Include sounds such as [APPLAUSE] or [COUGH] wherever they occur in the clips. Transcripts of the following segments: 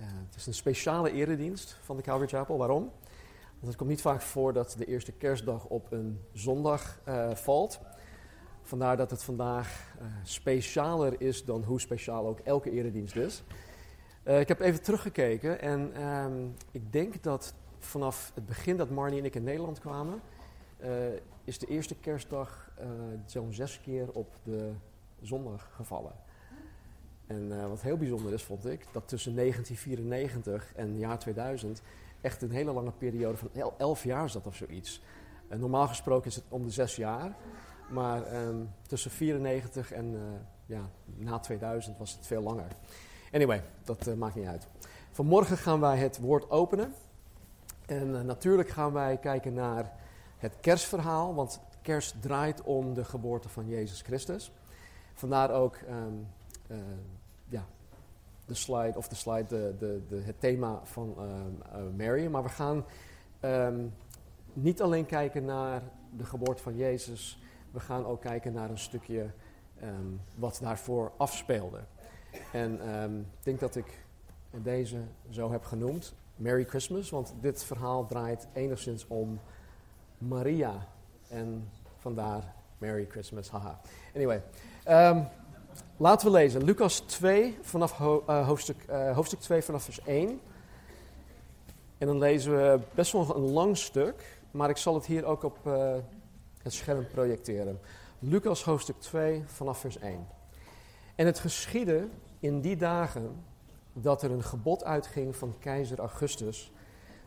Uh, het is een speciale eredienst van de Calvary Chapel. Waarom? Want het komt niet vaak voor dat de eerste kerstdag op een zondag uh, valt. Vandaar dat het vandaag uh, specialer is dan hoe speciaal ook elke eredienst is. ik heb even teruggekeken en um, ik denk dat vanaf het begin dat Marnie en ik in Nederland kwamen, is de eerste kerstdag zo'n zes keer op de zondag gevallen. En uh, wat heel bijzonder is, vond ik, dat tussen 1994 en jaar 2000 echt een hele lange periode van el elf jaar zat of zoiets. Uh, normaal gesproken is het om de zes jaar, maar um, tussen 94 en uh, ja, na 2000 was het veel langer. Anyway, dat maakt niet uit. Vanmorgen gaan wij het woord openen. En natuurlijk gaan wij kijken naar het kerstverhaal, want kerst draait om de geboorte van Jezus Christus. Vandaar ook uh, ja, de slide, of de slide, de, de, de, het thema van uh, Mary. Maar we gaan um, niet alleen kijken naar de geboorte van Jezus, we gaan ook kijken naar een stukje um, wat daarvoor afspeelde. En ik denk dat ik deze zo heb genoemd, Merry Christmas, want dit verhaal draait enigszins om Maria. En vandaar Merry Christmas, haha. Anyway, Laten we lezen. Lucas 2, vanaf uh, hoofdstuk, uh, hoofdstuk 2, vanaf vers 1. En dan lezen we best wel een lang stuk, maar ik zal het hier ook op uh, het scherm projecteren. Lucas hoofdstuk 2, vanaf vers 1. En het geschiedde in die dagen dat er een gebod uitging van keizer Augustus,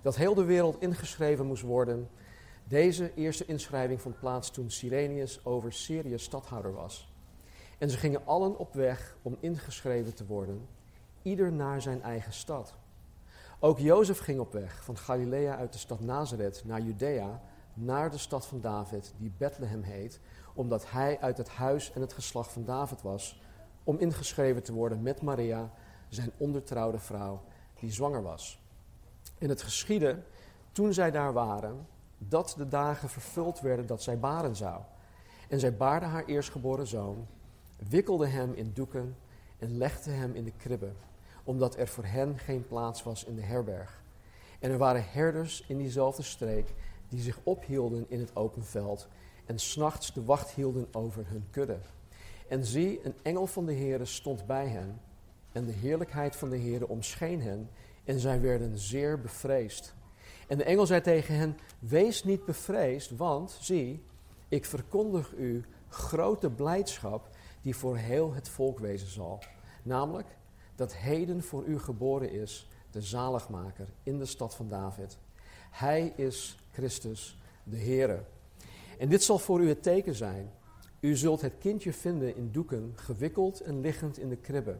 dat heel de wereld ingeschreven moest worden. Deze eerste inschrijving vond plaats toen Sirenius over Syrië stadhouder was. En ze gingen allen op weg om ingeschreven te worden, ieder naar zijn eigen stad. Ook Jozef ging op weg van Galilea uit de stad Nazareth naar Judea, naar de stad van David, die Bethlehem heet, omdat hij uit het huis en het geslacht van David was, om ingeschreven te worden met Maria, zijn ondertrouwde vrouw, die zwanger was. En het geschiedde, toen zij daar waren, dat de dagen vervuld werden dat zij baren zou. En zij baarde haar eerstgeboren zoon, wikkelde hem in doeken en legde hem in de kribbe, omdat er voor hen geen plaats was in de herberg. En er waren herders in diezelfde streek die zich ophielden in het open veld en s'nachts de wacht hielden over hun kudde. En zie, een engel van de Heere stond bij hen, en de heerlijkheid van de Heere omscheen hen, en zij werden zeer bevreesd. En de engel zei tegen hen: Wees niet bevreesd, want zie, ik verkondig u grote blijdschap die voor heel het volk wezen zal. Namelijk dat heden voor u geboren is de zaligmaker in de stad van David. Hij is Christus, de Heere. En dit zal voor u het teken zijn. U zult het kindje vinden in doeken, gewikkeld en liggend in de kribbe.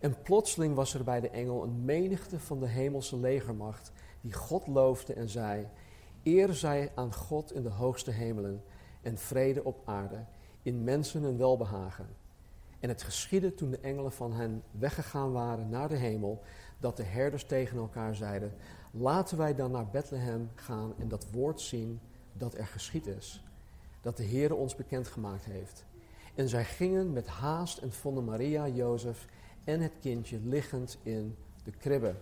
En plotseling was er bij de engel een menigte van de hemelse legermacht, die God loofde en zei: Eer zij aan God in de hoogste hemelen en vrede op aarde in mensen een welbehagen. En het geschiedde toen de engelen van hen weggegaan waren naar de hemel, dat de herders tegen elkaar zeiden: Laten wij dan naar Bethlehem gaan en dat woord zien dat er geschied is, dat de Heere ons bekendgemaakt heeft. En zij gingen met haast en vonden Maria, Jozef en het kindje liggend in de kribbe.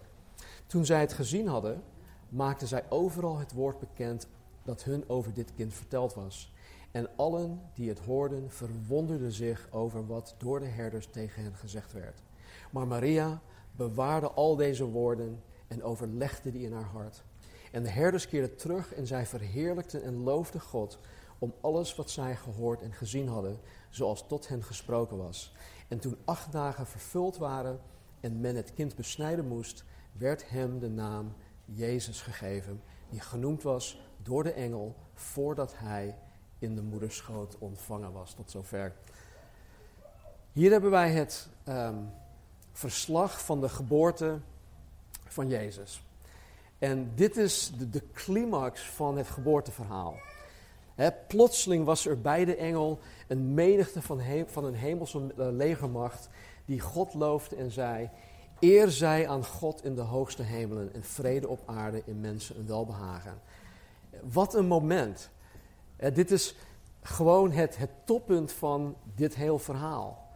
Toen zij het gezien hadden, maakten zij overal het woord bekend dat hun over dit kind verteld was. En allen die het hoorden verwonderden zich over wat door de herders tegen hen gezegd werd. Maar Maria bewaarde al deze woorden en overlegde die in haar hart. En de herders keerden terug en zij verheerlijkten en loofden God om alles wat zij gehoord en gezien hadden, zoals tot hen gesproken was. En toen acht dagen vervuld waren en men het kind besnijden moest, werd hem de naam Jezus gegeven, die genoemd was door de engel voordat hij in de moederschoot ontvangen was. Tot zover. Hier hebben wij het um, verslag van de geboorte van Jezus. En dit is de, de climax van het geboorteverhaal. Plotseling was er bij de engel een menigte van, van een hemelse eh, legermacht die God loofde en zei: Eer zij aan God in de hoogste hemelen en vrede op aarde in mensen een welbehagen. Wat een moment. Dit is gewoon het, het toppunt van dit heel verhaal.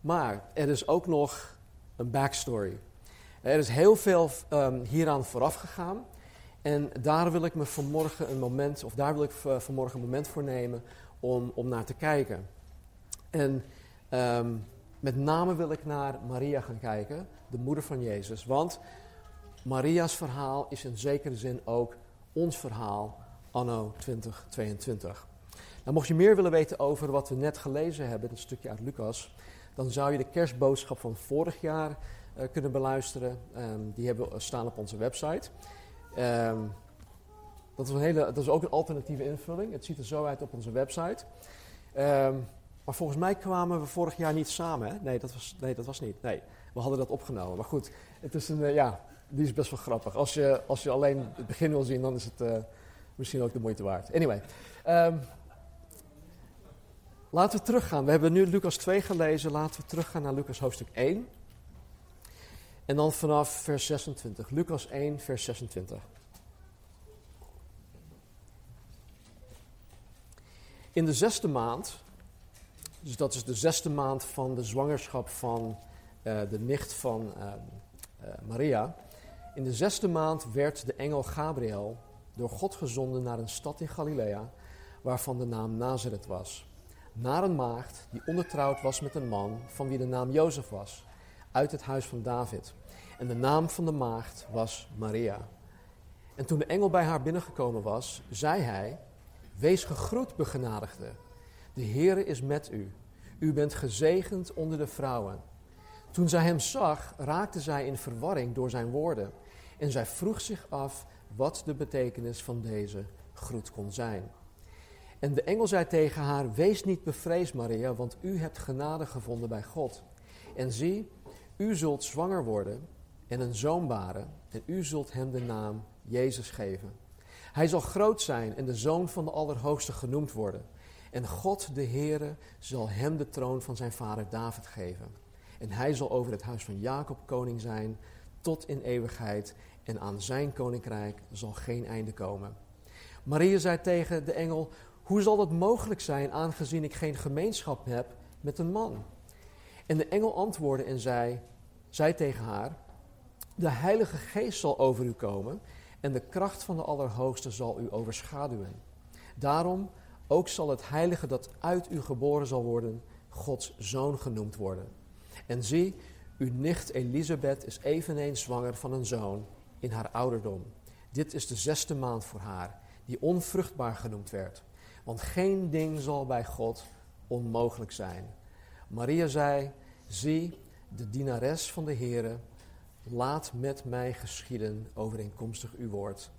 Maar er is ook nog een backstory. Er is heel veel um, hieraan vooraf gegaan. En daar wil ik me vanmorgen een moment, of daar wil ik vanmorgen een moment voor nemen om, om naar te kijken. En ehm, met name wil ik naar Maria gaan kijken, de moeder van Jezus. Want Maria's verhaal is in zekere zin ook ons verhaal anno 2022. Nou, mocht je meer willen weten over wat we net gelezen hebben, een stukje uit Lucas, dan zou je de kerstboodschap van vorig jaar uh, kunnen beluisteren. Um, die hebben we staan op onze website. Um, dat, is een hele, dat is ook een alternatieve invulling. Het ziet er zo uit op onze website. Um, maar volgens mij kwamen we vorig jaar niet samen. Hè? Nee, dat was, nee, dat was niet. Nee, we hadden dat opgenomen. Maar goed, het is een, uh, ja, die is best wel grappig. Als je, als je alleen het begin wil zien, dan is het misschien ook de moeite waard. Anyway, um, laten we teruggaan. We hebben nu Lucas 2 gelezen. Laten we teruggaan naar Lucas hoofdstuk 1. En dan vanaf vers 26. Lucas 1, vers 26. In de zesde maand, dus dat is de zesde maand van de zwangerschap van uh, de nicht van uh, uh, Maria. In de zesde maand werd de engel Gabriel door God gezonden naar een stad in Galilea, waarvan de naam Nazareth was. Naar een maagd die ondertrouwd was met een man van wie de naam Jozef was uit het huis van David. En de naam van de maagd was Maria. En toen de engel bij haar binnengekomen was, zei hij: Wees gegroet, begenadigde. De Heere is met u. U bent gezegend onder de vrouwen. Toen zij hem zag, raakte zij in verwarring door zijn woorden. En zij vroeg zich af wat de betekenis van deze groet kon zijn. En de engel zei tegen haar: Wees niet bevreesd, Maria, want u hebt genade gevonden bij God. En zie, u zult zwanger worden en een zoon baren, en u zult hem de naam Jezus geven. Hij zal groot zijn en de zoon van de Allerhoogste genoemd worden. En God de Heere zal hem de troon van zijn vader David geven. En hij zal over het huis van Jacob koning zijn tot in eeuwigheid. En aan zijn koninkrijk zal geen einde komen. Maria zei tegen de engel: Hoe zal dat mogelijk zijn, aangezien ik geen gemeenschap heb met een man? En de engel antwoordde en zei, zei tegen haar: De Heilige Geest zal over u komen en de kracht van de Allerhoogste zal u overschaduwen. Daarom ook zal het Heilige dat uit u geboren zal worden, Gods zoon genoemd worden. En zie, uw nicht Elisabeth is eveneens zwanger van een zoon in haar ouderdom. Dit is de zesde maand voor haar, die onvruchtbaar genoemd werd. Want geen ding zal bij God onmogelijk zijn. Maria zei: Zie, de dienares van de Heere, laat met mij geschieden overeenkomstig uw woord.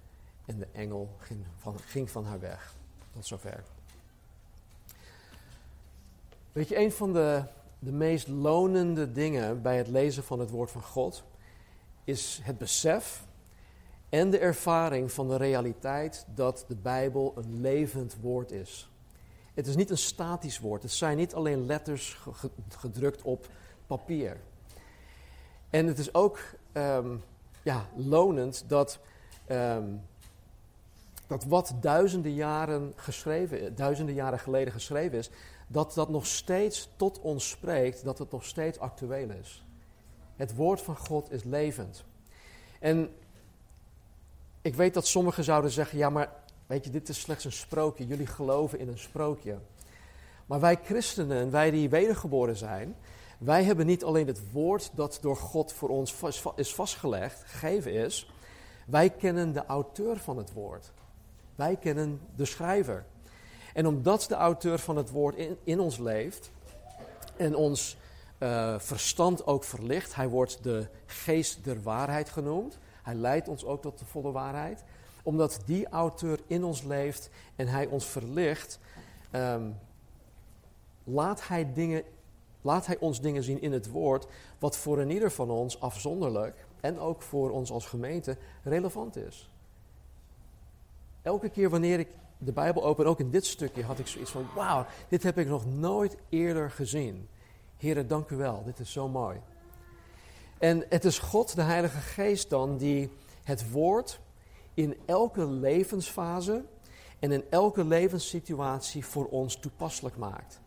En de engel ging van, ging van haar weg. Tot zover. Weet je, een van de, de meest lonende dingen bij het lezen van het woord van God is het besef en de ervaring van de realiteit dat de Bijbel een levend woord is. Het is niet een statisch woord. Het zijn niet alleen letters gedrukt op papier. En het is ook um, ja, lonend dat, um, dat wat duizenden jaren, geschreven, duizenden jaren geleden geschreven is, dat dat nog steeds tot ons spreekt, dat het nog steeds actueel is. Het woord van God is levend. En ik weet dat sommigen zouden zeggen, ja maar Weet je, dit is slechts een sprookje. Jullie geloven in een sprookje. Maar wij christenen, wij die wedergeboren zijn, wij hebben niet alleen het woord dat door God voor ons is vastgelegd, gegeven is. Wij kennen de auteur van het woord. Wij kennen de schrijver. En omdat de auteur van het woord in, in ons leeft en ons uh, verstand ook verlicht, hij wordt de geest der waarheid genoemd. Hij leidt ons ook tot de volle waarheid omdat die auteur in ons leeft en hij ons verlicht, um, laat, hij dingen, laat hij ons dingen zien in het woord, wat voor een ieder van ons afzonderlijk en ook voor ons als gemeente relevant is. Elke keer wanneer ik de Bijbel open, ook in dit stukje, had ik zoiets van: wauw, dit heb ik nog nooit eerder gezien. Heren, dank u wel, dit is zo mooi. En het is God, de Heilige Geest dan, die het woord in elke levensfase en in elke levenssituatie voor ons toepasselijk maakt.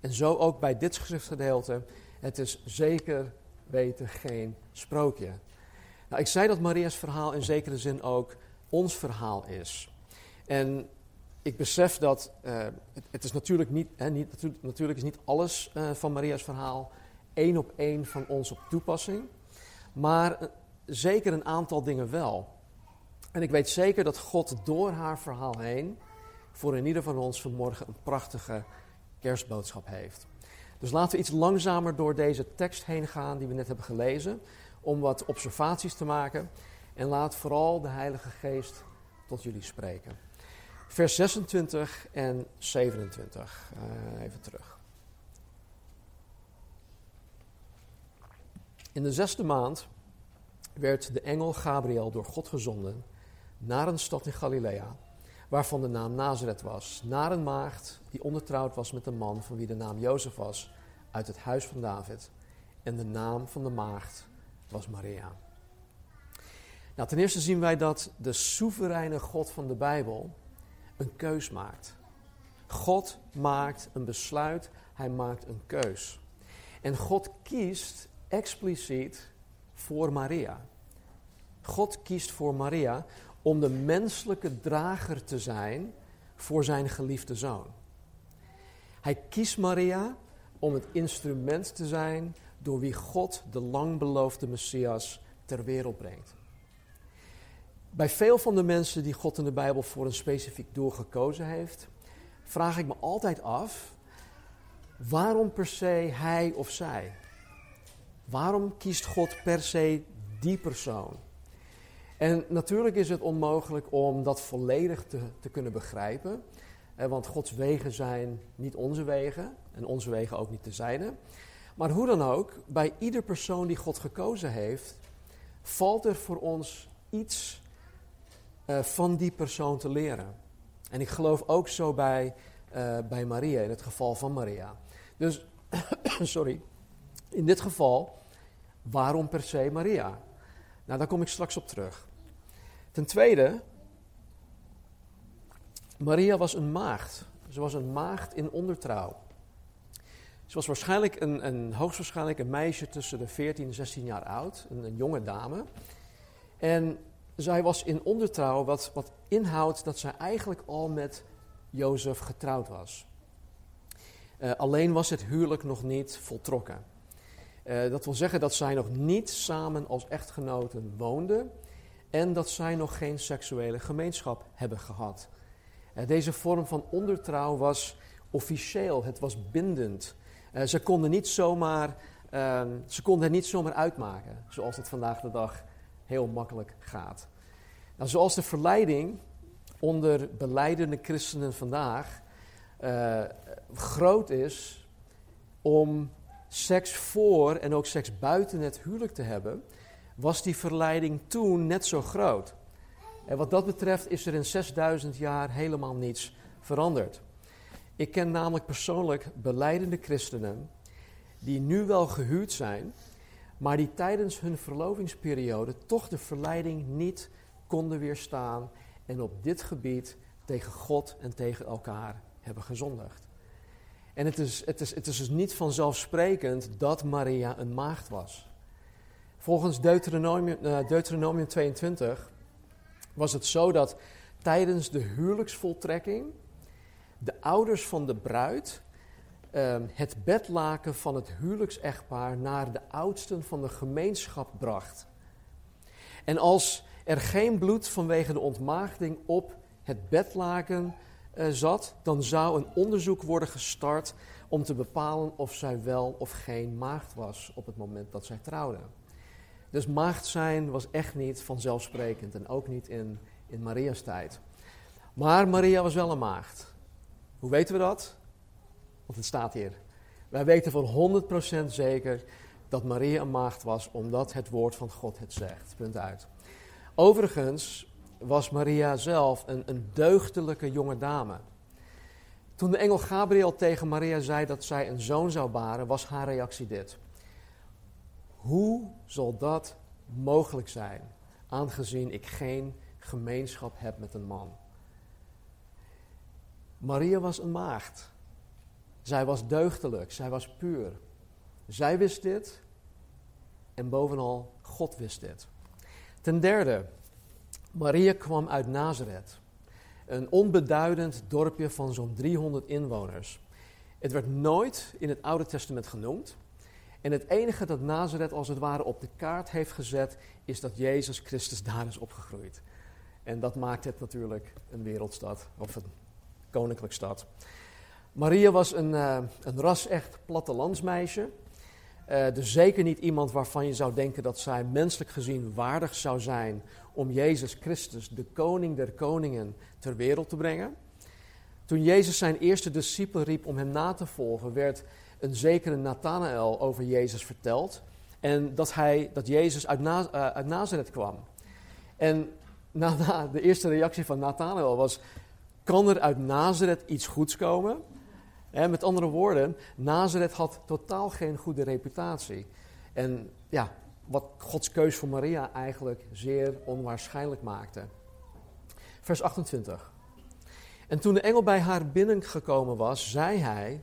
En zo ook bij dit schriftgedeelte. Het is zeker weten geen sprookje. Nou, ik zei dat Maria's verhaal in zekere zin ook ons verhaal is. En ik besef dat uh, het, is natuurlijk niet, hè, niet natuurlijk, is niet alles uh, van Maria's verhaal één op één van ons op toepassing. Maar uh, zeker een aantal dingen wel. En ik weet zeker dat God door haar verhaal heen voor in ieder van ons vanmorgen een prachtige kerstboodschap heeft. Dus laten we iets langzamer door deze tekst heen gaan die we net hebben gelezen, om wat observaties te maken. En laat vooral de Heilige Geest tot jullie spreken. Vers 26 en 27. Uh, even terug. In de zesde maand werd de engel Gabriel door God gezonden naar een stad in Galilea, waarvan de naam Nazareth was, naar een maagd die ondertrouwd was met een man van wie de naam Jozef was, uit het huis van David. En de naam van de maagd was Maria. Nou, ten eerste zien wij dat de soevereine God van de Bijbel een keus maakt. God maakt een besluit, hij maakt een keus. En God kiest expliciet voor Maria. God kiest voor Maria om de menselijke drager te zijn voor zijn geliefde zoon. Hij kiest Maria om het instrument te zijn door wie God de langbeloofde Messias ter wereld brengt. Bij veel van de mensen die God in de Bijbel voor een specifiek doel gekozen heeft, vraag ik me altijd af, waarom per se hij of zij? Waarom kiest God per se die persoon? En natuurlijk is het onmogelijk om dat volledig te, te kunnen begrijpen. want Gods wegen zijn niet onze wegen en onze wegen ook niet de zijne. Maar hoe dan ook, bij ieder persoon die God gekozen heeft, valt er voor ons iets uh, van die persoon te leren. En ik geloof ook zo bij, uh, bij Maria, in het geval van Maria. Dus, [COUGHS] sorry, in dit geval, waarom per se Maria? Nou, daar kom ik straks op terug. Ten tweede, Maria was een maagd. Ze was een maagd in ondertrouw. Ze was waarschijnlijk een, een, hoogstwaarschijnlijk een meisje tussen de 14 en 16 jaar oud, een, jonge dame. En zij was in ondertrouw, wat, wat inhoudt dat zij eigenlijk al met Jozef getrouwd was. Uh, alleen was het huwelijk nog niet voltrokken. Uh, dat wil zeggen dat zij nog niet samen als echtgenoten woonden en dat zij nog geen seksuele gemeenschap hebben gehad. Uh, deze vorm van ondertrouw was officieel, het was bindend. ze, konden niet zomaar, ehm, ze konden het niet zomaar uitmaken, zoals het vandaag de dag heel makkelijk gaat. Nou, zoals de verleiding onder beleidende christenen vandaag groot is om seks voor en ook seks buiten het huwelijk te hebben, was die verleiding toen net zo groot. En wat dat betreft is er in 6000 jaar helemaal niets veranderd. Ik ken namelijk persoonlijk beleidende christenen die nu wel gehuwd zijn, maar die tijdens hun verlovingsperiode toch de verleiding niet konden weerstaan en op dit gebied tegen God en tegen elkaar hebben gezondigd. En het is, het is, het is dus niet vanzelfsprekend dat Maria een maagd was. Volgens Deuteronomium, uh, Deuteronomium 22 was het zo dat tijdens de huwelijksvoltrekking de ouders van de bruid uh, het bedlaken van het huwelijksechtpaar naar de oudsten van de gemeenschap bracht. En als er geen bloed vanwege de ontmaagding op het bedlaken uh, zat, dan zou een onderzoek worden gestart om te bepalen of zij wel of geen maagd was op het moment dat zij trouwde. Dus maagd zijn was echt niet vanzelfsprekend en ook niet in, in Maria's tijd. Maar Maria was wel een maagd. Hoe weten we dat? Want het staat hier. Wij weten van 100% zeker dat Maria een maagd was, omdat het woord van God het zegt. Punt uit. Overigens was Maria zelf een, een deugdelijke jonge dame. Toen de engel Gabriel tegen Maria zei dat zij een zoon zou baren, was haar reactie dit. Hoe zal dat mogelijk zijn, aangezien ik geen gemeenschap heb met een man? Maria was een maagd. Zij was deugdelijk, zij was puur. Zij wist dit en bovenal God wist dit. Ten derde, Maria kwam uit Nazareth, een onbeduidend dorpje van zo'n 300 inwoners. Het werd nooit in het Oude Testament genoemd. En het enige dat Nazareth als het ware op de kaart heeft gezet, is dat Jezus Christus daar is opgegroeid. En dat maakt het natuurlijk een wereldstad, of een koninklijk stad. Maria was een, uh, een ras-echt plattelandsmeisje. Uh, dus zeker niet iemand waarvan je zou denken dat zij menselijk gezien waardig zou zijn om Jezus Christus, de koning der koningen, ter wereld te brengen. Toen Jezus zijn eerste discipel riep om hem na te volgen, werd een zekere Nathanael over Jezus verteld. En dat, hij, dat Jezus uit, uit Nazareth kwam. En na, de eerste reactie van Nathanael was: Kan er uit Nazareth iets goeds komen? En met andere woorden, Nazareth had totaal geen goede reputatie. En ja, wat Gods keus voor Maria eigenlijk zeer onwaarschijnlijk maakte. Vers 28. En toen de engel bij haar binnengekomen was, zei hij: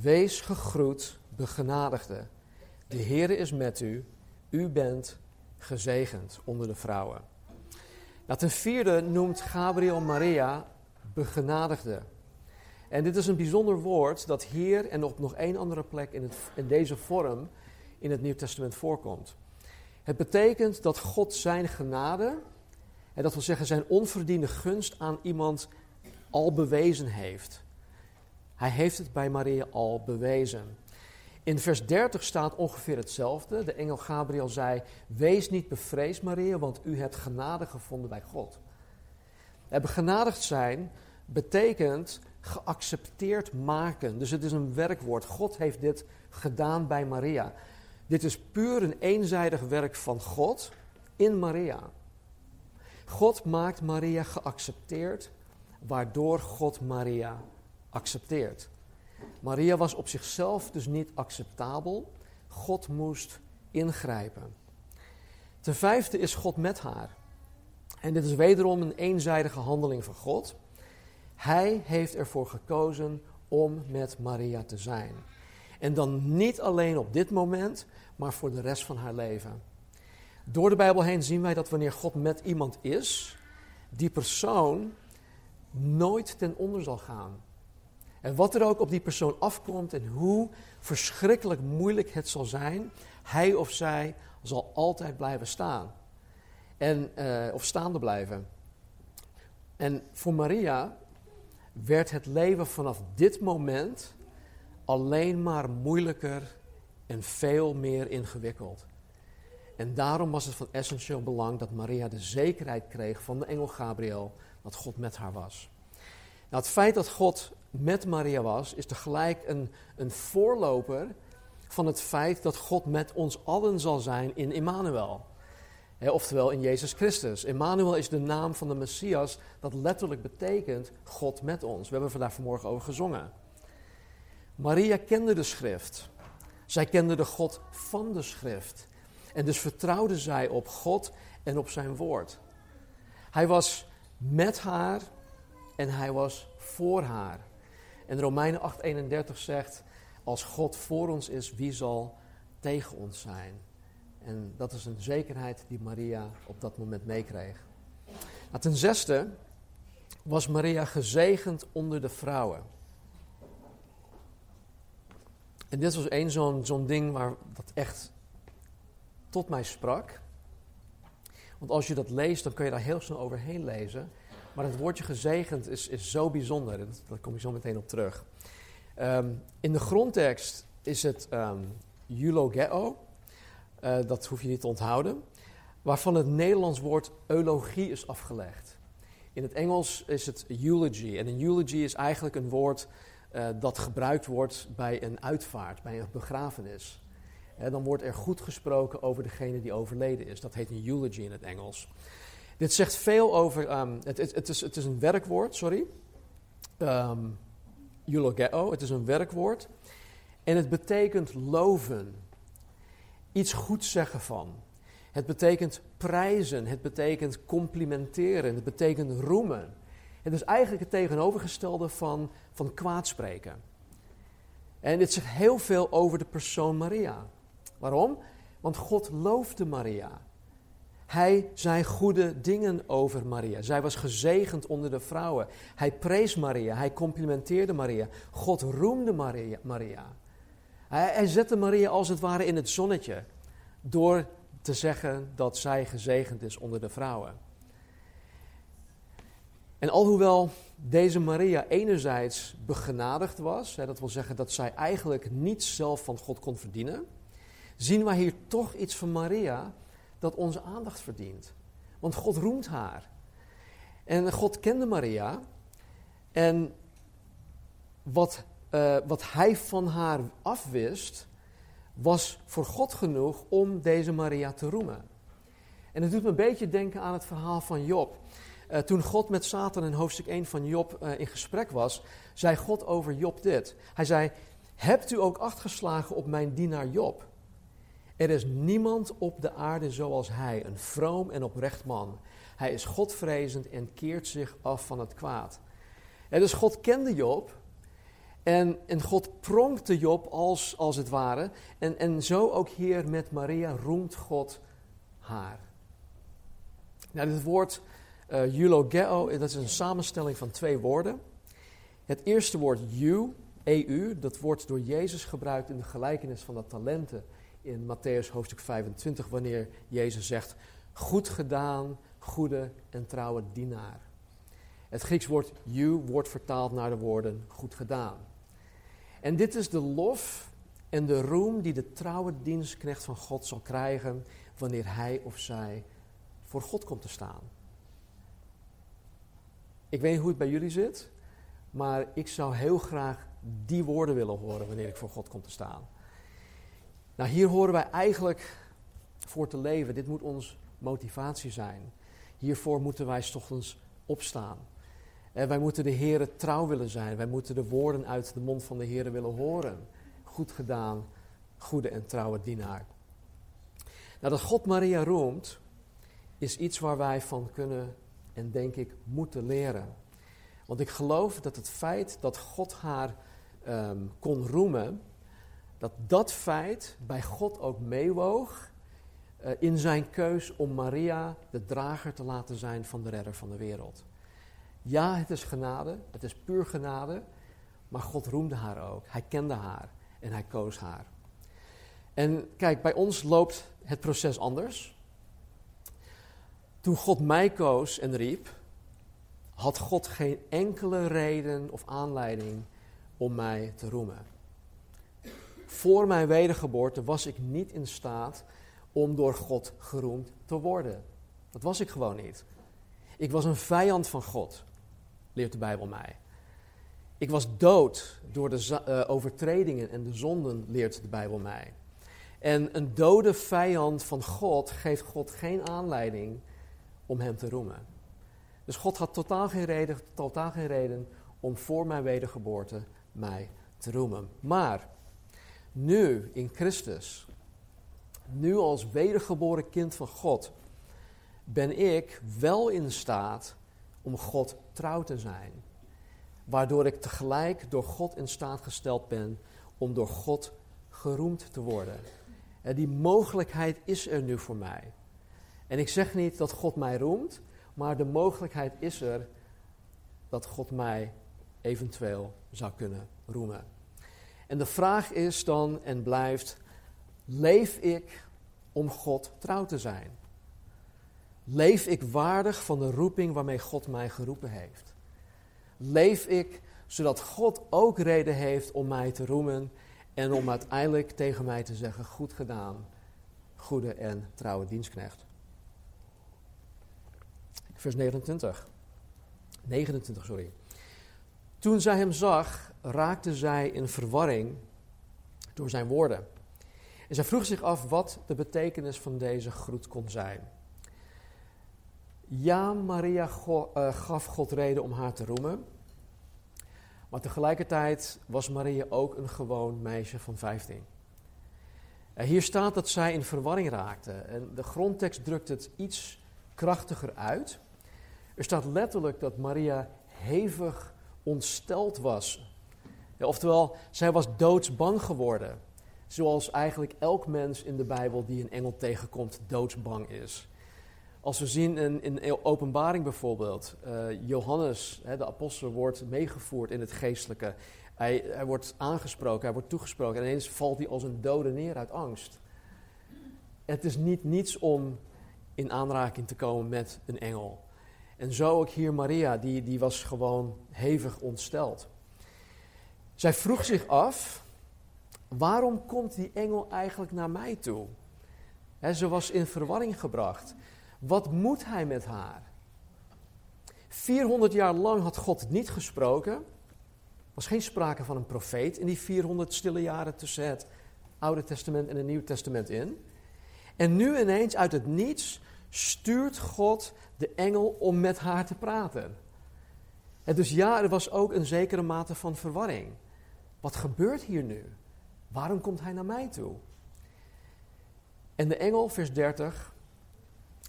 Wees gegroet, begenadigde. De Heere is met u. U bent gezegend onder de vrouwen. Nou, ten vierde noemt Gabriel Maria begenadigde. En dit is een bijzonder woord dat hier en op nog één andere plek in, het, in deze vorm in het Nieuw Testament voorkomt. Het betekent dat God zijn genade, en dat wil zeggen zijn onverdiende gunst aan iemand al bewezen heeft. Hij heeft het bij Maria al bewezen. In vers 30 staat ongeveer hetzelfde. De engel Gabriel zei: Wees niet bevreesd, Maria, want u hebt genade gevonden bij God. Het begenadigd zijn betekent geaccepteerd maken. Dus het is een werkwoord. God heeft dit gedaan bij Maria. Dit is puur een eenzijdig werk van God in Maria. God maakt Maria geaccepteerd, waardoor God Maria accepteert. Maria was op zichzelf dus niet acceptabel. God moest ingrijpen. Ten vijfde is God met haar. En dit is wederom een eenzijdige handeling van God. Hij heeft ervoor gekozen om met Maria te zijn. En dan niet alleen op dit moment, maar voor de rest van haar leven. Door de Bijbel heen zien wij dat wanneer God met iemand is, die persoon nooit ten onder zal gaan. En wat er ook op die persoon afkomt en hoe verschrikkelijk moeilijk het zal zijn, hij of zij zal altijd blijven staan. En, uh, of staande blijven. En voor Maria werd het leven vanaf dit moment alleen maar moeilijker en veel meer ingewikkeld. En daarom was het van essentieel belang dat Maria de zekerheid kreeg van de engel Gabriel dat God met haar was. Nou, het feit dat God met Maria was, is tegelijk een, een voorloper van het feit dat God met ons allen zal zijn in Immanuel oftewel in Jezus Christus. Emmanuel is de naam van de Messias, dat letterlijk betekent God met ons. We hebben vandaag vanmorgen over gezongen. Maria kende de schrift. Zij kende de God van de schrift. En dus vertrouwde zij op God en op zijn woord. Hij was met haar en hij was voor haar. En Romeinen 8:31 zegt: Als God voor ons is, wie zal tegen ons zijn? En dat is een zekerheid die Maria op dat moment meekreeg. Nou, ten zesde was Maria gezegend onder de vrouwen. En dit was één zo'n ding waar dat echt tot mij sprak. Want als je dat leest, dan kun je daar heel snel overheen lezen. Maar het woordje gezegend is, is zo bijzonder. Dat, daar kom ik zo meteen op terug. Um, in de grondtekst is het um, eulogeo. Uh, dat hoef je niet te onthouden. Waarvan het Nederlands woord eulogie is afgelegd. In het Engels is het eulogy. En een eulogy is eigenlijk een woord uh, dat gebruikt wordt bij een uitvaart, bij een begrafenis. dan wordt er goed gesproken over degene die overleden is. Dat heet een eulogy in het Engels. Dit zegt veel over. Het, het, het, is, het is een werkwoord, sorry. Um, eulogeo, het is een werkwoord. En het betekent loven. Iets goed zeggen van. Het betekent prijzen. Het betekent complimenteren. Het betekent roemen. Het is eigenlijk het tegenovergestelde van, van kwaadspreken. En dit zegt heel veel over de persoon Maria. Waarom? Want God loofde Maria. Hij zei goede dingen over Maria. Zij was gezegend onder de vrouwen. Hij prees Maria. Hij complimenteerde Maria. God roemde Maria. Maria. Hij zette Maria als het ware in het zonnetje. Door te zeggen dat zij gezegend is onder de vrouwen. En alhoewel deze Maria enerzijds begenadigd was, hè, dat wil zeggen dat zij eigenlijk niets zelf van God kon verdienen, zien wij hier toch iets van Maria dat onze aandacht verdient. Want God roemt haar. En God kende Maria. En wat, uh, wat hij van haar afwist, was voor God genoeg om deze Maria te roemen. En het doet me een beetje denken aan het verhaal van Job. Uh, toen God met Satan in hoofdstuk 1 van Job uh, in gesprek was, zei God over Job dit. Hij zei: Hebt u ook acht geslagen op mijn dienaar Job? Er is niemand op de aarde zoals hij, een vroom en oprecht man. Hij is godvrezend en keert zich af van het kwaad. En dus God kende Job en, en God pronkte Job als, als het ware. En, en zo ook hier met Maria roemt God haar. Nou, dit woord uh, eulogeo, dat is een samenstelling van twee woorden. Het eerste woord eu, eu, dat wordt door Jezus gebruikt in de gelijkenis van de talenten in Matthäus hoofdstuk 25, wanneer Jezus zegt: Goed gedaan, goede en trouwe dienaar. Het Grieks woord you wordt vertaald naar de woorden goed gedaan. En dit is de lof en de roem die de trouwe dienstknecht van God zal krijgen wanneer hij of zij voor God komt te staan. Ik weet niet hoe het bij jullie zit, maar ik zou heel graag die woorden willen horen wanneer ik voor God kom te staan. Nou, hier horen wij eigenlijk voor te leven. Dit moet ons motivatie zijn. Hiervoor moeten wij ochtends opstaan. En wij moeten de Heer trouw willen zijn. Wij moeten de woorden uit de mond van de Heer willen horen. Goed gedaan, goede en trouwe dienaar. Nou, dat God Maria roemt, is iets waar wij van kunnen en denk ik moeten leren. Want ik geloof dat het feit dat God haar um, kon roemen, dat dat feit bij God ook meewoog uh, in zijn keus om Maria de drager te laten zijn van de redder van de wereld. Ja, het is genade, het is puur genade, maar God roemde haar ook. Hij kende haar en hij koos haar. En kijk, bij ons loopt het proces anders. Toen God mij koos en riep, had God geen enkele reden of aanleiding om mij te roemen. Voor mijn wedergeboorte was ik niet in staat om door God geroemd te worden. Dat was ik gewoon niet. Ik was een vijand van God, leert de Bijbel mij. Ik was dood door de uh, overtredingen en de zonden, leert de Bijbel mij. En een dode vijand van God geeft God geen aanleiding om hem te roemen. Dus God had totaal geen reden, totaal geen reden om voor mijn wedergeboorte mij te roemen. Maar nu in Christus, nu als wedergeboren kind van God, ben ik wel in staat om God trouw te zijn. Waardoor ik tegelijk door God in staat gesteld ben om door God geroemd te worden. En die mogelijkheid is er nu voor mij. En ik zeg niet dat God mij roemt, maar de mogelijkheid is er dat God mij eventueel zou kunnen roemen. En de vraag is dan en blijft: leef ik om God trouw te zijn? Leef ik waardig van de roeping waarmee God mij geroepen heeft? Leef ik zodat God ook reden heeft om mij te roemen en om uiteindelijk tegen mij te zeggen: Goed gedaan, goede en trouwe dienstknecht. Vers 29. 29, sorry. Toen zij hem zag, raakte zij in verwarring door zijn woorden. En zij vroeg zich af wat de betekenis van deze groet kon zijn. Ja, Maria eh, gaf God reden om haar te roemen. Maar tegelijkertijd was Maria ook een gewoon meisje van 15. Eh, hier staat dat zij in verwarring raakte. En de grondtekst drukt het iets krachtiger uit. Er staat letterlijk dat Maria hevig ontsteld was. Oftewel, zij was doodsbang geworden. Zoals eigenlijk elk mens in de Bijbel die een engel tegenkomt doodsbang is. Als we zien in, in openbaring bijvoorbeeld, uh, Johannes, hè, de apostel, wordt meegevoerd in het geestelijke. Hij, hij, wordt aangesproken, hij wordt toegesproken en ineens valt hij als een dode neer uit angst. Het is niet niets om in aanraking te komen met een engel. En zo ook hier Maria, die, die was gewoon hevig ontsteld. Zij vroeg zich af, waarom komt die engel eigenlijk naar mij toe? ze was in verwarring gebracht. Wat moet hij met haar? 400 jaar lang had God niet gesproken. Er was geen sprake van een profeet in die 400 stille jaren tussen het Oude Testament en het Nieuwe Testament in. En nu ineens uit het niets stuurt God de engel om met haar te praten. En dus ja, er was ook een zekere mate van verwarring. Wat gebeurt hier nu? Waarom komt hij naar mij toe? En de engel, vers 30,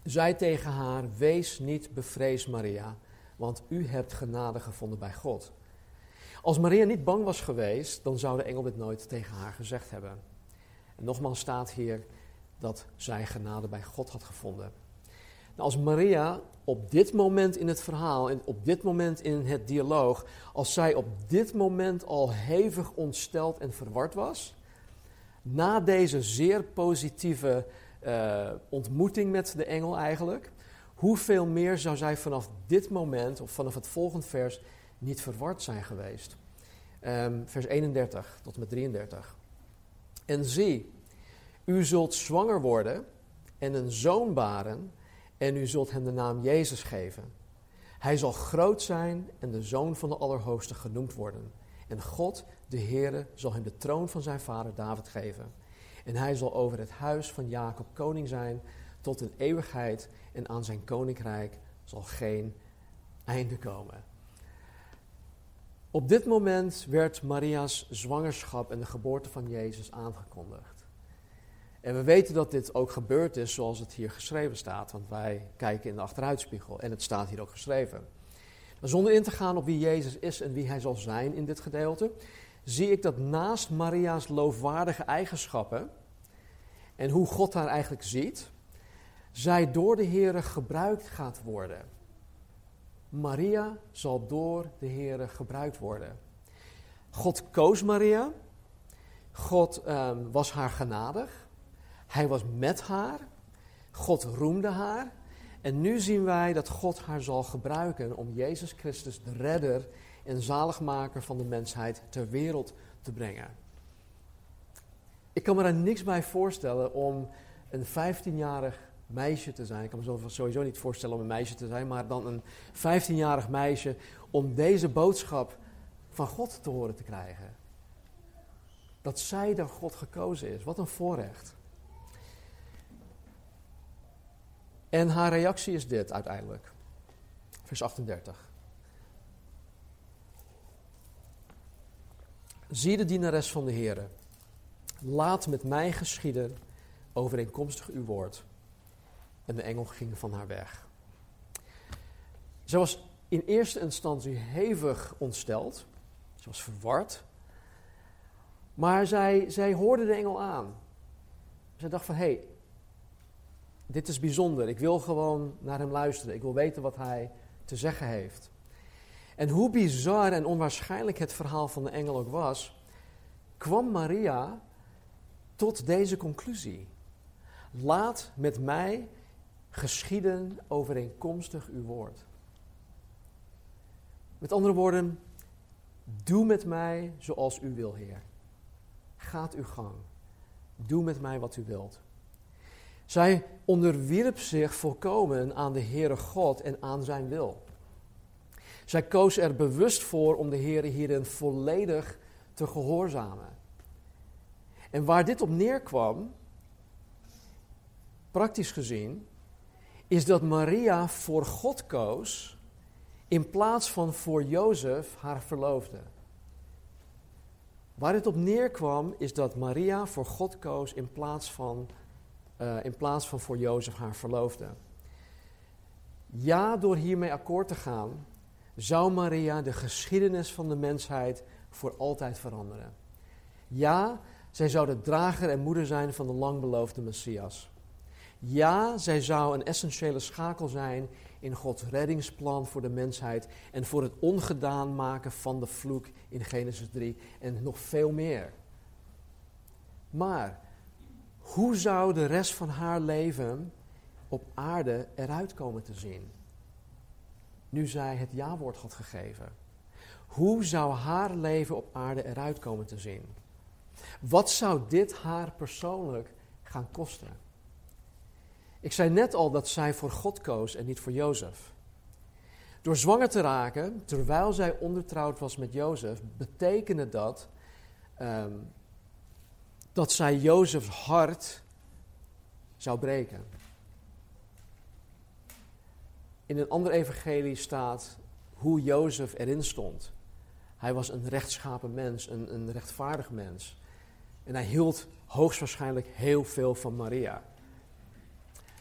zei tegen haar: Wees niet bevreesd, Maria, want u hebt genade gevonden bij God. Als Maria niet bang was geweest, dan zou de engel dit nooit tegen haar gezegd hebben. En nogmaals staat hier dat zij genade bij God had gevonden. Als Maria op dit moment in het verhaal, en op dit moment in het dialoog, als zij op dit moment al hevig ontsteld en verward was, na deze zeer positieve uh, ontmoeting met de engel eigenlijk, hoeveel meer zou zij vanaf dit moment, of vanaf het volgende vers, niet verward zijn geweest? Um, vers 31 tot en met 33. En zie, u zult zwanger worden en een zoon baren en u zult hem de naam Jezus geven. Hij zal groot zijn en de zoon van de Allerhoogste genoemd worden. En God, de Heere, zal hem de troon van zijn vader David geven. En hij zal over het huis van Jacob koning zijn tot een eeuwigheid en aan zijn koninkrijk zal geen einde komen. Op dit moment werd Maria's zwangerschap en de geboorte van Jezus aangekondigd. En we weten dat dit ook gebeurd is zoals het hier geschreven staat, want wij kijken in de achteruitspiegel en het staat hier ook geschreven. Zonder in te gaan op wie Jezus is en wie hij zal zijn in dit gedeelte, zie ik dat naast Maria's loofwaardige eigenschappen en hoe God haar eigenlijk ziet, zij door de Heer gebruikt gaat worden. Maria zal door de Heer gebruikt worden. God koos Maria. God um, was haar genadig. Hij was met haar. God roemde haar. En nu zien wij dat God haar zal gebruiken om Jezus Christus, de redder en zaligmaker van de mensheid, ter wereld te brengen. Ik kan me daar niks bij voorstellen om een 15-jarig meisje te zijn. Ik kan me sowieso niet voorstellen om een meisje te zijn, maar dan een 15-jarig meisje om deze boodschap van God te horen te krijgen. Dat zij door God gekozen is. Wat een voorrecht. En haar reactie is dit uiteindelijk. Vers 38. Zie de dienares van de Heer. Laat met mij geschieden overeenkomstig uw woord. En de engel ging van haar weg. Ze was in eerste instantie hevig ontsteld. Ze was verward. Maar zij, zij hoorde de engel aan. Zij dacht van, hé, hey, dit is bijzonder. Ik wil gewoon naar hem luisteren. Ik wil weten wat hij te zeggen heeft. En hoe bizar en onwaarschijnlijk het verhaal van de engel ook was, kwam Maria tot deze conclusie. Laat met mij geschieden overeenkomstig uw woord. Met andere woorden, doe met mij zoals u wil, Heer. Gaat uw gang. Doe met mij wat u wilt. Zij onderwierp zich volkomen aan de Heere God en aan zijn wil. Zij koos er bewust voor om de Heere hierin volledig te gehoorzamen. En waar dit op neerkwam, praktisch gezien, is dat Maria voor God koos in plaats van voor Jozef haar verloofde. Waar het op neerkwam is dat Maria voor God koos in plaats van, uh, in plaats van voor Jozef haar verloofde. Ja, door hiermee akkoord te gaan, zou Maria de geschiedenis van de mensheid voor altijd veranderen. Ja, zij zou de drager en moeder zijn van de langbeloofde Messias. Ja, zij zou een essentiële schakel zijn in Gods reddingsplan voor de mensheid en voor het ongedaan maken van de vloek in Genesis 3 en nog veel meer. Maar hoe zou de rest van haar leven op aarde eruit komen te zien? Nu zij het ja-woord had gegeven. Hoe zou haar leven op aarde eruit komen te zien? Wat zou dit haar persoonlijk gaan kosten? Ik zei net al dat zij voor God koos en niet voor Jozef. Door zwanger te raken, terwijl zij ondertrouwd was met Jozef, betekende dat ehm, dat zij Jozefs hart zou breken. In een ander evangelie staat hoe Jozef erin stond. Hij was een rechtschapen mens, een, een rechtvaardig mens. En hij hield hoogstwaarschijnlijk heel veel van Maria.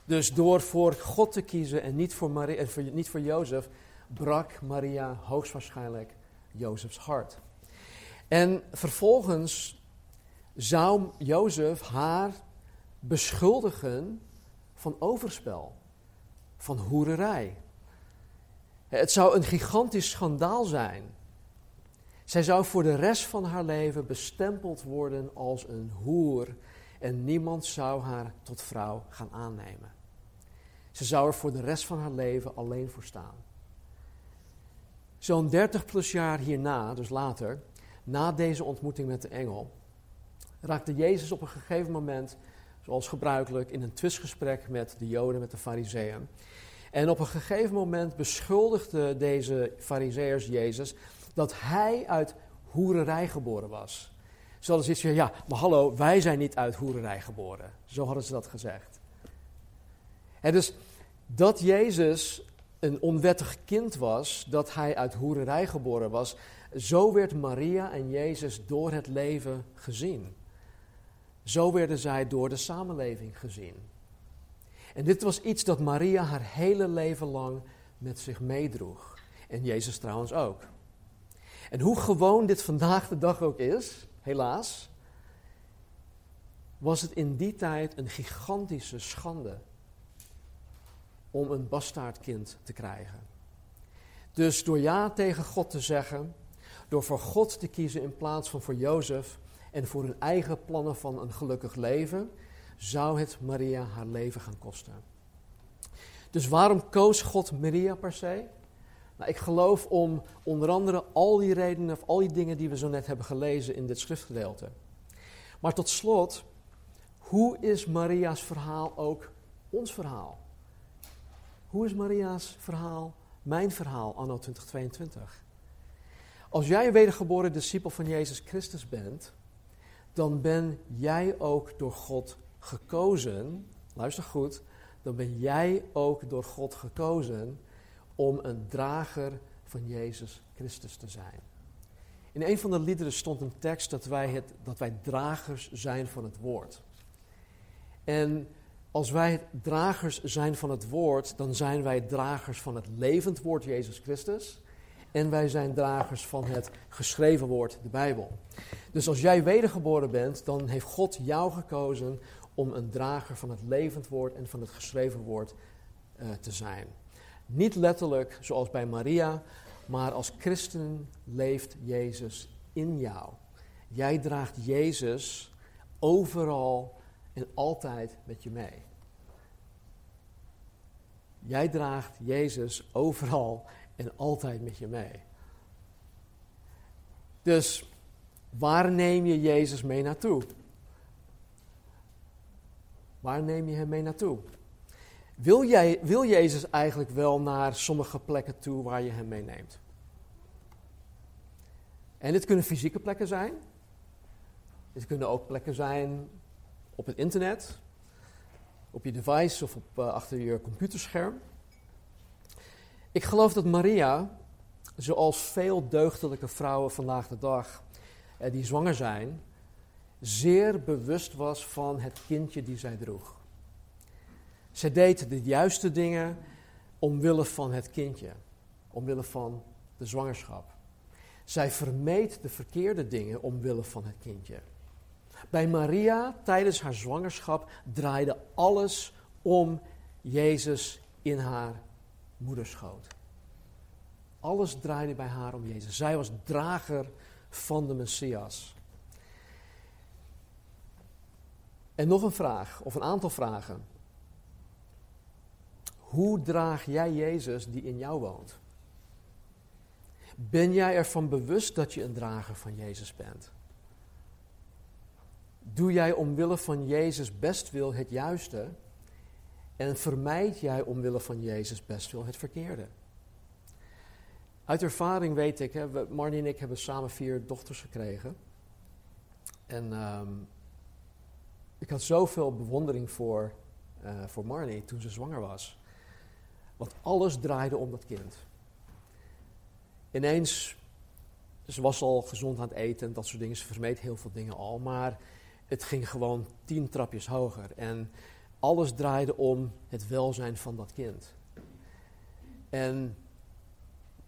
Dus door voor God te kiezen en niet voor, Maria, en niet voor Jozef, brak Maria hoogstwaarschijnlijk Jozefs hart. En vervolgens zou Jozef haar beschuldigen van overspel, van hoererij. Het zou een gigantisch schandaal zijn. Zij zou voor de rest van haar leven bestempeld worden als een hoer en niemand zou haar tot vrouw gaan aannemen. Ze zou er voor de rest van haar leven alleen voor staan. Zo'n 30 plus jaar hierna, dus later, na deze ontmoeting met de engel, raakte Jezus op een gegeven moment, zoals gebruikelijk, in een twistgesprek met de Joden, met de Fariseeën. En op een gegeven moment beschuldigde deze Fariseërs Jezus dat hij uit hoererij geboren was. Ze hadden zoiets van, ja, maar hallo, wij zijn niet uit hoererij geboren. Zo hadden ze dat gezegd. En dus dat Jezus een onwettig kind was, dat hij uit hoererij geboren was, zo werd Maria en Jezus door het leven gezien. Zo werden zij door de samenleving gezien. En dit was iets dat Maria haar hele leven lang met zich meedroeg. En Jezus trouwens ook. En hoe gewoon dit vandaag de dag ook is, helaas, was het in die tijd een gigantische schande om een bastaardkind te krijgen. Dus door ja tegen God te zeggen, door voor God te kiezen in plaats van voor Jozef en voor hun eigen plannen van een gelukkig leven, zou het Maria haar leven gaan kosten. Dus waarom koos God Maria per se? Nou, ik geloof om onder andere al die redenen of al die dingen die we zo net hebben gelezen in dit schriftgedeelte. Maar tot slot, hoe is Maria's verhaal ook ons verhaal? Hoe is Maria's verhaal mijn verhaal anno 2022? Als jij een wedergeboren discipel van Jezus Christus bent, dan ben jij ook door God gekozen. Luister goed, dan ben jij ook door God gekozen om een drager van Jezus Christus te zijn. In een van de liederen stond een tekst dat wij, het, dat wij dragers zijn van het woord. En als wij dragers zijn van het woord, dan zijn wij dragers van het levend woord Jezus Christus. En wij zijn dragers van het geschreven woord, de Bijbel. Dus als jij wedergeboren bent, dan heeft God jou gekozen om een drager van het levend woord en van het geschreven woord uh, te zijn. Niet letterlijk zoals bij Maria, maar als christen leeft Jezus in jou. Jij draagt Jezus overal en altijd met je mee. Jij draagt Jezus overal en altijd met je mee. Dus waar neem je Jezus mee naartoe? Waar neem je hem mee naartoe? Wil, jij, wil Jezus eigenlijk wel naar sommige plekken toe waar je hem meeneemt? En dit kunnen fysieke plekken zijn, Het kunnen ook plekken zijn op het internet, op je device of op, uh, achter je computerscherm. Ik geloof dat Maria, zoals veel deugdelijke vrouwen vandaag de dag die zwanger zijn, zeer bewust was van het kindje die zij droeg. Zij deed de juiste dingen omwille van het kindje, omwille van de zwangerschap. Zij vermeed de verkeerde dingen omwille van het kindje. Bij Maria tijdens haar zwangerschap draaide alles om Jezus in haar moederschoot. Alles draaide bij haar om Jezus. Zij was drager van de Messias. En nog een vraag, of een aantal vragen. Hoe draag jij Jezus die in jou woont? Ben jij ervan bewust dat je een drager van Jezus bent? Doe jij omwille van Jezus bestwil het juiste en vermijd jij omwille van Jezus bestwil het verkeerde? Uit ervaring weet ik, hè, Marnie en ik hebben samen vier dochters gekregen. En um, ik had zoveel bewondering voor, uh, voor Marnie toen ze zwanger was. Want alles draaide om dat kind. Ineens, ze was al gezond aan het eten en dat soort dingen. Ze vermeed heel veel dingen al. Maar het ging gewoon tien trapjes hoger. En alles draaide om het welzijn van dat kind. En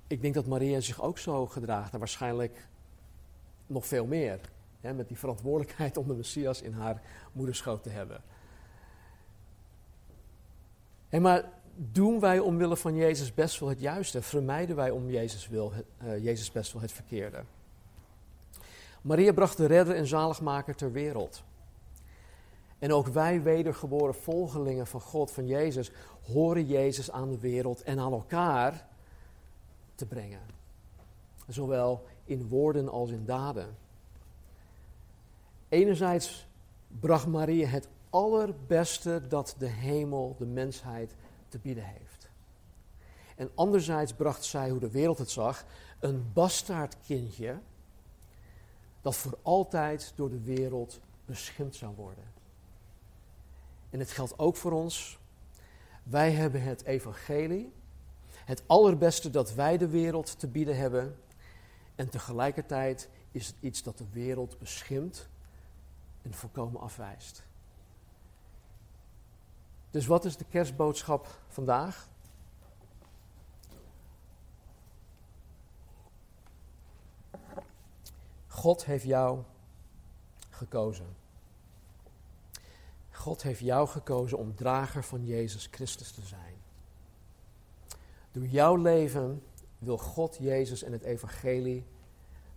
ik denk dat Maria zich ook zo gedraagt. En waarschijnlijk nog veel meer. Hè, met die verantwoordelijkheid om de Messias in haar moederschoot te hebben. En maar doen wij omwille van Jezus best wel het juiste? Vermijden wij om Jezus, wil, uh, Jezus best wel het verkeerde? Maria bracht de redder en zaligmaker ter wereld. En ook wij wedergeboren volgelingen van God, van Jezus, horen Jezus aan de wereld en aan elkaar te brengen. Zowel in woorden als in daden. Enerzijds bracht Maria het allerbeste dat de hemel de mensheid te bieden heeft. En anderzijds bracht zij, hoe de wereld het zag, een bastaardkindje dat voor altijd door de wereld beschimd zou worden. En het geldt ook voor ons. Wij hebben het evangelie, het allerbeste dat wij de wereld te bieden hebben. En tegelijkertijd is het iets dat de wereld beschimpt en volkomen afwijst. Dus wat is de kerstboodschap vandaag? God heeft jou gekozen. God heeft jou gekozen om drager van Jezus Christus te zijn. Door jouw leven wil God Jezus en het Evangelie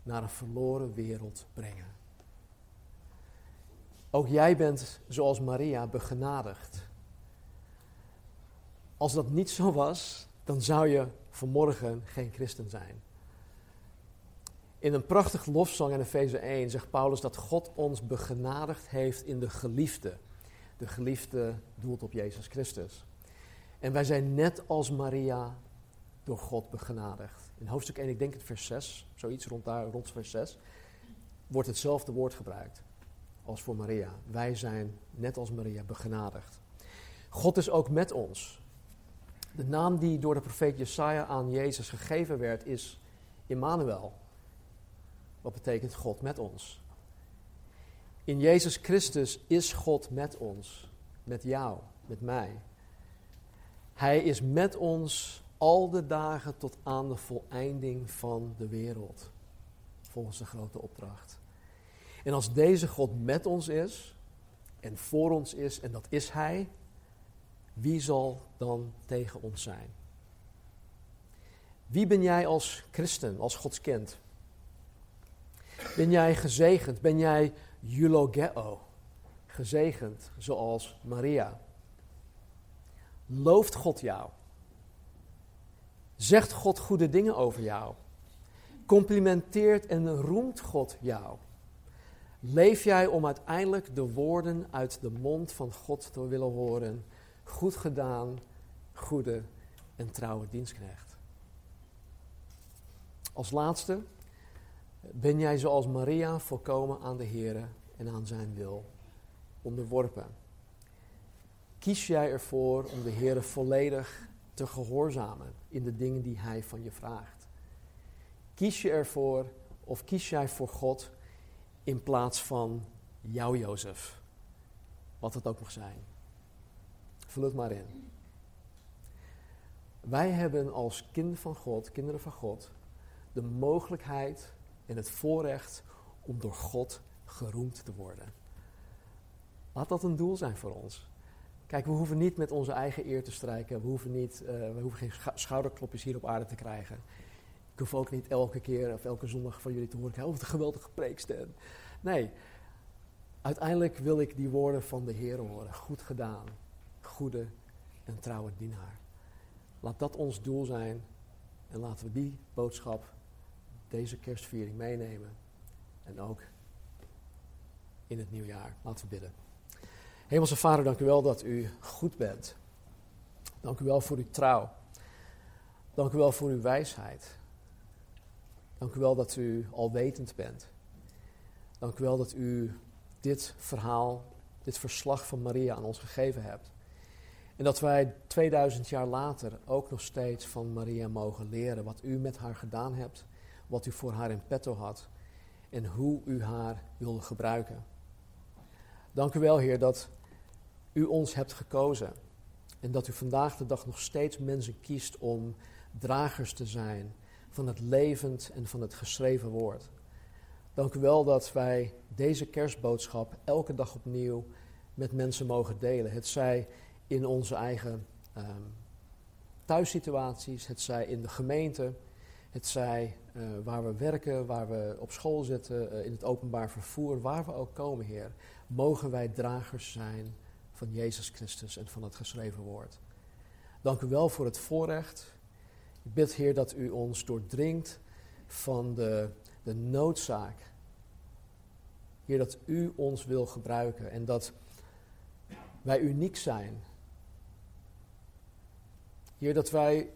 naar een verloren wereld brengen. Ook jij bent, zoals Maria, begenadigd. Als dat niet zo was, dan zou je vanmorgen geen christen zijn. In een prachtig lofzang in Efeze 1 zegt Paulus dat God ons begenadigd heeft in de geliefde. De geliefde doelt op Jezus Christus. En wij zijn net als Maria door God begenadigd. In hoofdstuk 1, ik denk het vers 6, zoiets rond daar, rond vers 6, wordt hetzelfde woord gebruikt als voor Maria. Wij zijn net als Maria begenadigd. God is ook met ons. De naam die door de profeet Jesaja aan Jezus gegeven werd is Immanuel. Wat betekent God met ons? In Jezus Christus is God met ons, met jou, met mij. Hij is met ons al de dagen tot aan de voleinding van de wereld, volgens de grote opdracht. En als deze God met ons is en voor ons is, en dat is Hij, wie zal dan tegen ons zijn? Wie ben jij als christen, als Gods kind? Ben jij gezegend? Ben jij eulogeo? Gezegend, zoals Maria? Looft God jou? Zegt God goede dingen over jou? Complimenteert en roemt God jou? Leef jij om uiteindelijk de woorden uit de mond van God te willen horen? Goed gedaan, goede en trouwe dienstknecht. Als laatste, ben jij zoals Maria volkomen aan de Here en aan zijn wil onderworpen. Kies jij ervoor om de Heer volledig te gehoorzamen in de dingen die Hij van je vraagt? Kies je ervoor of kies jij voor God in plaats van jouw Jozef? Wat het ook mag zijn. Vul het maar in. Wij hebben als kind van God, kinderen van God, de mogelijkheid en het voorrecht om door God geroemd te worden. Laat dat een doel zijn voor ons. Kijk, we hoeven niet met onze eigen eer te strijken. We hoeven, niet, uh, we hoeven geen schouderklopjes hier op aarde te krijgen. Ik hoef ook niet elke keer of elke zondag van jullie te horen. Oh, wat een geweldige preekster. Nee, uiteindelijk wil ik die woorden van de Heer horen. Goed gedaan, goede en trouwe dienaar. Laat dat ons doel zijn en laten we die boodschap, deze kerstviering meenemen. En ook in het nieuwjaar. Laten we bidden. Hemelse Vader, dank u wel dat u goed bent. Dank u wel voor uw trouw. Dank u wel voor uw wijsheid. Dank u wel dat u alwetend bent. Dank u wel dat u dit verhaal, dit verslag van Maria aan ons gegeven hebt. En dat wij 2000 jaar later ook nog steeds van Maria mogen leren wat u met haar gedaan hebt, wat u voor haar in petto had en hoe u haar wilde gebruiken. Dank u wel, Heer, dat u ons hebt gekozen en dat u vandaag de dag nog steeds mensen kiest om dragers te zijn van het levend en van het geschreven woord. Dank u wel dat wij deze kerstboodschap elke dag opnieuw met mensen mogen delen. Het zij in onze eigen um, thuissituaties, het zij in de gemeente, het zij uh, waar we werken, waar we op school zitten, uh, in het openbaar vervoer, waar we ook komen, Heer, mogen wij dragers zijn van Jezus Christus en van het geschreven woord. Dank u wel voor het voorrecht. Ik bid, Heer, dat u ons doordringt van de, de noodzaak. Heer, dat u ons wil gebruiken en dat wij uniek zijn Heer, dat wij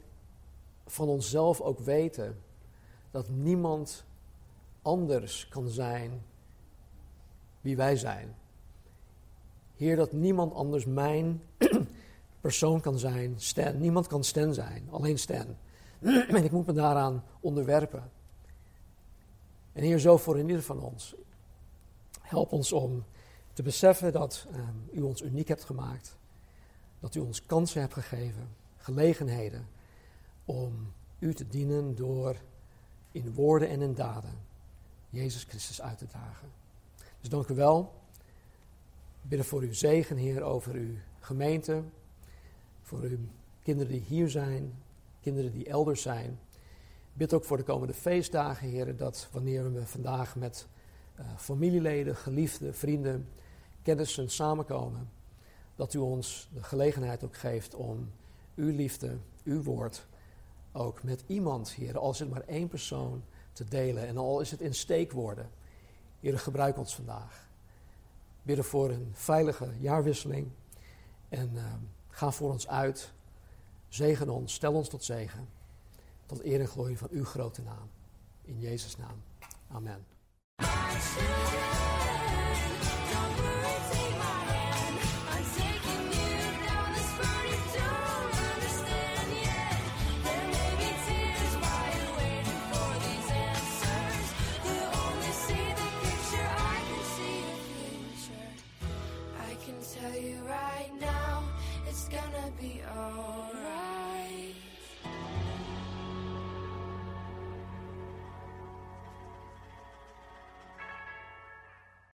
van onszelf ook weten dat niemand anders kan zijn wie wij zijn. Heer, dat niemand anders mijn [CLEARS THROAT] persoon kan zijn, Stan. Niemand kan Stan zijn, alleen Stan. [CLEARS THROAT] en ik moet me daaraan onderwerpen. En Heer, zo voor in ieder van ons. Help ons om te beseffen dat um, U ons uniek hebt gemaakt. Dat U ons kansen hebt gegeven gelegenheden om u te dienen door in woorden en in daden Jezus Christus uit te dragen. Dus dank u wel. Bidden voor uw zegen, Heer, over uw gemeente, voor uw kinderen die hier zijn, kinderen die elders zijn. Bid ook voor de komende feestdagen, Heer, dat wanneer we vandaag met uh, familieleden, geliefden, vrienden, kennissen samenkomen, dat u ons de gelegenheid ook geeft om uw liefde, uw woord ook met iemand, Heer, al is het maar één persoon te delen en al is het in steekwoorden. Heer, gebruik ons vandaag. Bidden voor een veilige jaarwisseling en uh, ga voor ons uit. Zegen ons, stel ons tot zegen. Tot eer en glorie van uw grote naam. In Jezus' naam. Amen.